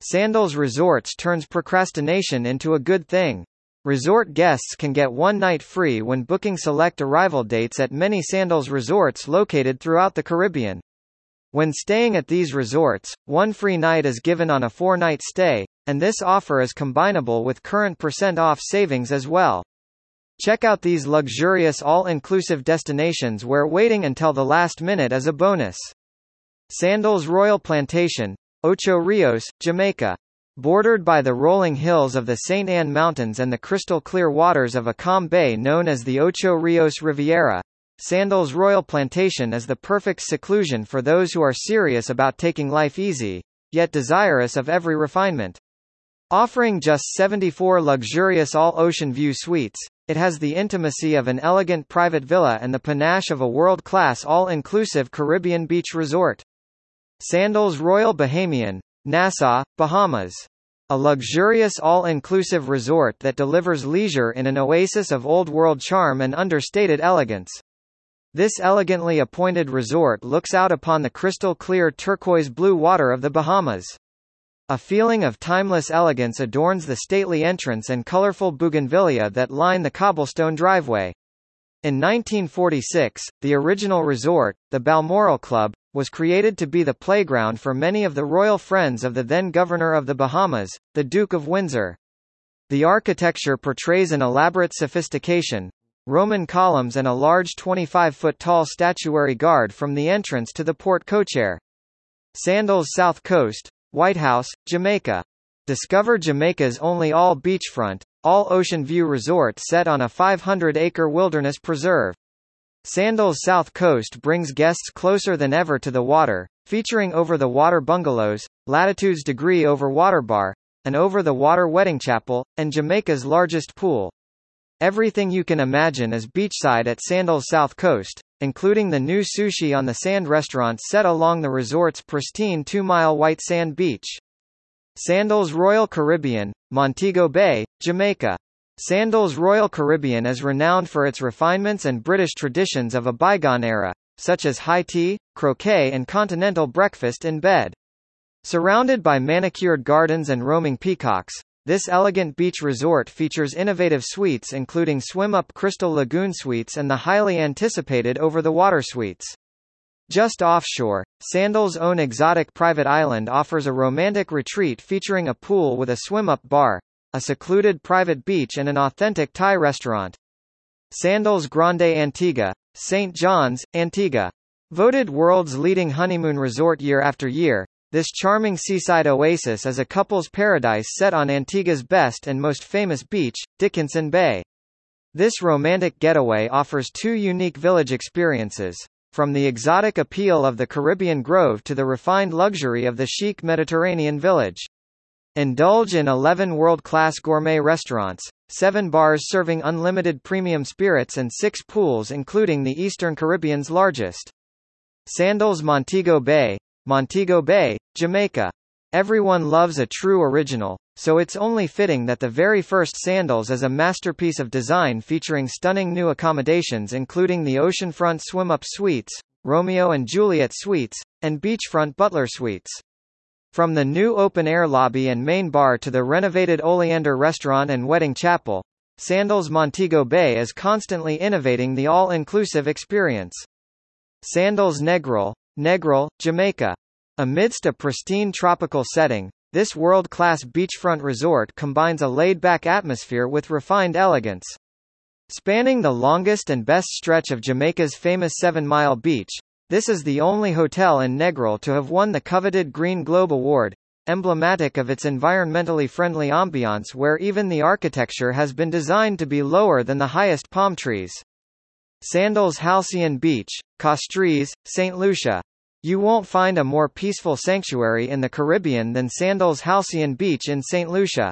Sandals Resorts turns procrastination into a good thing. Resort guests can get one night free when booking select arrival dates at many Sandals resorts located throughout the Caribbean. When staying at these resorts, one free night is given on a four-night stay, and this offer is combinable with current percent off savings as well. Check out these luxurious all-inclusive destinations where waiting until the last minute is a bonus. Sandals Royal Plantation, Ocho Rios, Jamaica. Bordered by the rolling hills of the St. Ann Mountains and the crystal clear waters of a bay known as the Ocho Rios Riviera, Sandals Royal Plantation is the perfect seclusion for those who are serious about taking life easy, yet desirous of every refinement. Offering just 74 luxurious all-ocean view suites, it has the intimacy of an elegant private villa and the panache of a world-class all-inclusive Caribbean beach resort. Sandals Royal Bahamian, Nassau, Bahamas. A luxurious all-inclusive resort that delivers leisure in an oasis of old-world charm and understated elegance. This elegantly appointed resort looks out upon the crystal-clear turquoise blue water of the Bahamas. A feeling of timeless elegance adorns the stately entrance and colorful bougainvillea that line the cobblestone driveway. In 1946, the original resort, the Balmoral Club, was created to be the playground for many of the royal friends of the then Governor of the Bahamas, the Duke of Windsor. The architecture portrays an elaborate sophistication, Roman columns and a large 25-foot tall statuary guard from the entrance to the porte cochère. Sandals South Coast, Whitehouse, Jamaica. Discover Jamaica's only all beachfront, all-ocean view resort set on a 500-acre wilderness preserve. Sandals South Coast brings guests closer than ever to the water, featuring over-the-water bungalows, latitudes degree over water bar, an over-the-water wedding chapel, and Jamaica's largest pool. Everything you can imagine is beachside at Sandals South Coast, including the new Sushi on the Sand restaurant set along the resort's pristine two-mile white sand beach. Sandals Royal Caribbean, Montego Bay, Jamaica. Sandals Royal Caribbean is renowned for its refinements and British traditions of a bygone era, such as high tea, croquet and continental breakfast in bed. Surrounded by manicured gardens and roaming peacocks, this elegant beach resort features innovative suites including swim-up Crystal Lagoon suites and the highly anticipated over-the-water suites. Just offshore, Sandals' own exotic private island offers a romantic retreat featuring a pool with a swim-up bar, a secluded private beach and an authentic Thai restaurant. Sandals Grande Antigua, St. John's, Antigua. Voted world's leading honeymoon resort year after year, this charming seaside oasis is a couple's paradise set on Antigua's best and most famous beach, Dickinson Bay. This romantic getaway offers two unique village experiences, from the exotic appeal of the Caribbean Grove to the refined luxury of the chic Mediterranean village. Indulge in 11 world-class gourmet restaurants, 7 bars serving unlimited premium spirits and 6 pools including the Eastern Caribbean's largest. Sandals Montego Bay, Montego Bay, Jamaica. Everyone loves a true original, so it's only fitting that the very first Sandals is a masterpiece of design featuring stunning new accommodations including the oceanfront swim-up suites, Romeo and Juliet suites, and beachfront butler suites. From the new open-air lobby and main bar to the renovated Oleander restaurant and wedding chapel, Sandals Montego Bay is constantly innovating the all-inclusive experience. Sandals Negril, Negril, Jamaica. Amidst a pristine tropical setting, this world-class beachfront resort combines a laid-back atmosphere with refined elegance. Spanning the longest and best stretch of Jamaica's famous Seven Mile Beach, this is the only hotel in Negril to have won the coveted Green Globe Award, emblematic of its environmentally friendly ambiance where even the architecture has been designed to be lower than the highest palm trees. Sandals Halcyon Beach, Castries, St. Lucia. You won't find a more peaceful sanctuary in the Caribbean than Sandals Halcyon Beach in St. Lucia.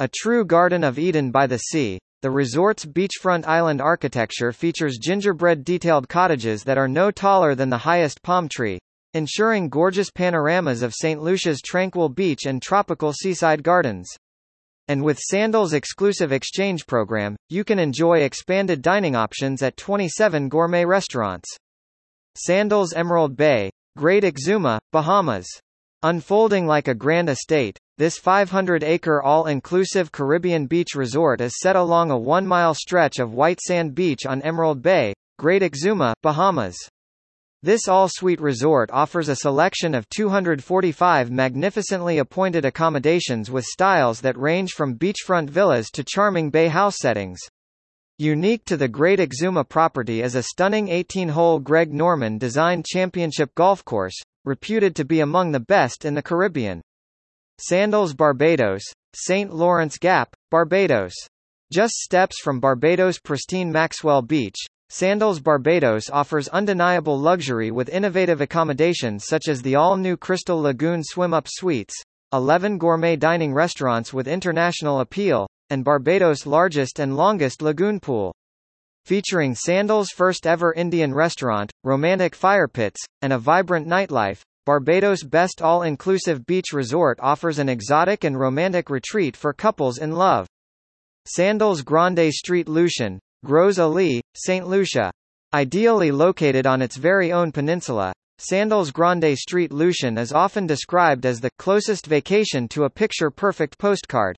A true Garden of Eden by the sea, the resort's beachfront island architecture features gingerbread detailed cottages that are no taller than the highest palm tree, ensuring gorgeous panoramas of St. Lucia's tranquil beach and tropical seaside gardens. And with Sandals' exclusive exchange program, you can enjoy expanded dining options at 27 gourmet restaurants. Sandals Emerald Bay, Great Exuma, Bahamas. Unfolding like a grand estate, This 500-acre all-inclusive Caribbean beach resort is set along a one-mile stretch of white sand beach on Emerald Bay, Great Exuma, Bahamas. This all-suite resort offers a selection of 245 magnificently appointed accommodations with styles that range from beachfront villas to charming bay house settings. Unique to the Great Exuma property is a stunning 18-hole Greg Norman designed championship golf course, reputed to be among the best in the Caribbean. Sandals Barbados, St. Lawrence Gap, Barbados. Just steps from Barbados' pristine Maxwell Beach, Sandals Barbados offers undeniable luxury with innovative accommodations such as the all-new Crystal Lagoon Swim-Up Suites, 11 gourmet dining restaurants with international appeal, and Barbados' largest and longest lagoon pool. Featuring Sandals' first ever Indian restaurant, romantic fire pits, and a vibrant nightlife, Barbados' best all-inclusive beach resort offers an exotic and romantic retreat for couples in love. Sandals Grande Street Lucian, Gros Islet, St. Lucia. Ideally located on its very own peninsula, Sandals Grande Street Lucian is often described as the closest vacation to a picture-perfect postcard.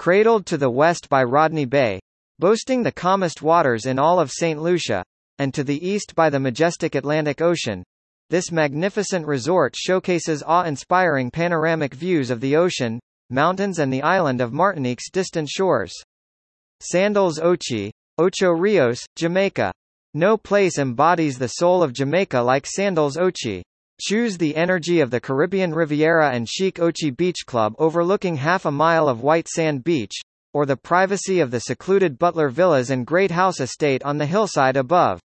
Cradled to the west by Rodney Bay, boasting the calmest waters in all of St. Lucia, and to the east by the majestic Atlantic Ocean, this magnificent resort showcases awe-inspiring panoramic views of the ocean, mountains and the island of Martinique's distant shores. Sandals Ochi, Ocho Rios, Jamaica. No place embodies the soul of Jamaica like Sandals Ochi. Choose the energy of the Caribbean Riviera and chic Ochi Beach Club overlooking half a mile of white sand beach, or the privacy of the secluded Butler Villas and Great House Estate on the hillside above.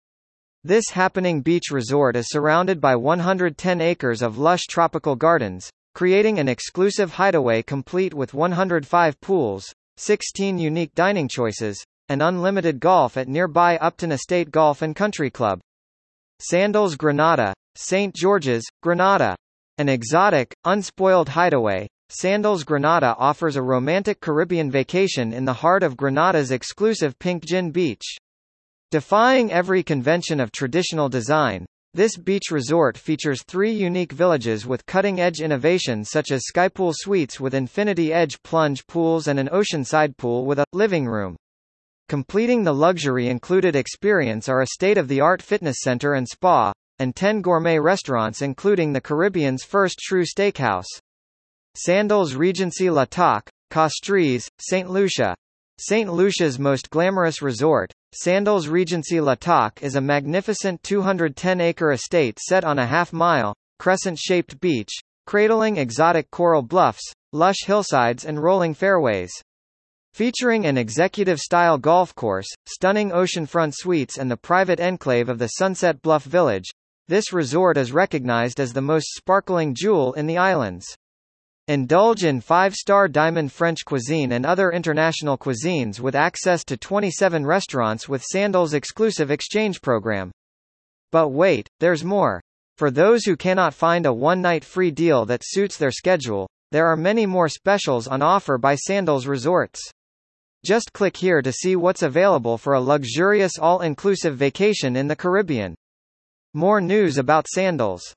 This happening beach resort is surrounded by 110 acres of lush tropical gardens, creating an exclusive hideaway complete with 105 pools, 16 unique dining choices, and unlimited golf at nearby Upton Estate Golf and Country Club. Sandals Grenada, St. George's, Grenada. An exotic, unspoiled hideaway, Sandals Grenada offers a romantic Caribbean vacation in the heart of Grenada's exclusive Pink Gin Beach. Defying every convention of traditional design, this beach resort features three unique villages with cutting-edge innovations such as Skypool suites with infinity edge plunge pools and an oceanside pool with a living room. Completing the luxury-included experience are a state-of-the-art fitness center and spa, and 10 gourmet restaurants including the Caribbean's first true steakhouse. Sandals Regency La Toc, Castries, St. Lucia. St. Lucia's most glamorous resort, Sandals Regency La Toc is a magnificent 210-acre estate set on a half-mile, crescent-shaped beach, cradling exotic coral bluffs, lush hillsides and rolling fairways. Featuring an executive-style golf course, stunning oceanfront suites and the private enclave of the Sunset Bluff Village, this resort is recognized as the most sparkling jewel in the islands. Indulge in five-star diamond French cuisine and other international cuisines with access to 27 restaurants with Sandals' exclusive exchange program. But wait, there's more. For those who cannot find a one-night free deal that suits their schedule, there are many more specials on offer by Sandals Resorts. Just click here to see what's available for a luxurious all-inclusive vacation in the Caribbean. More news about Sandals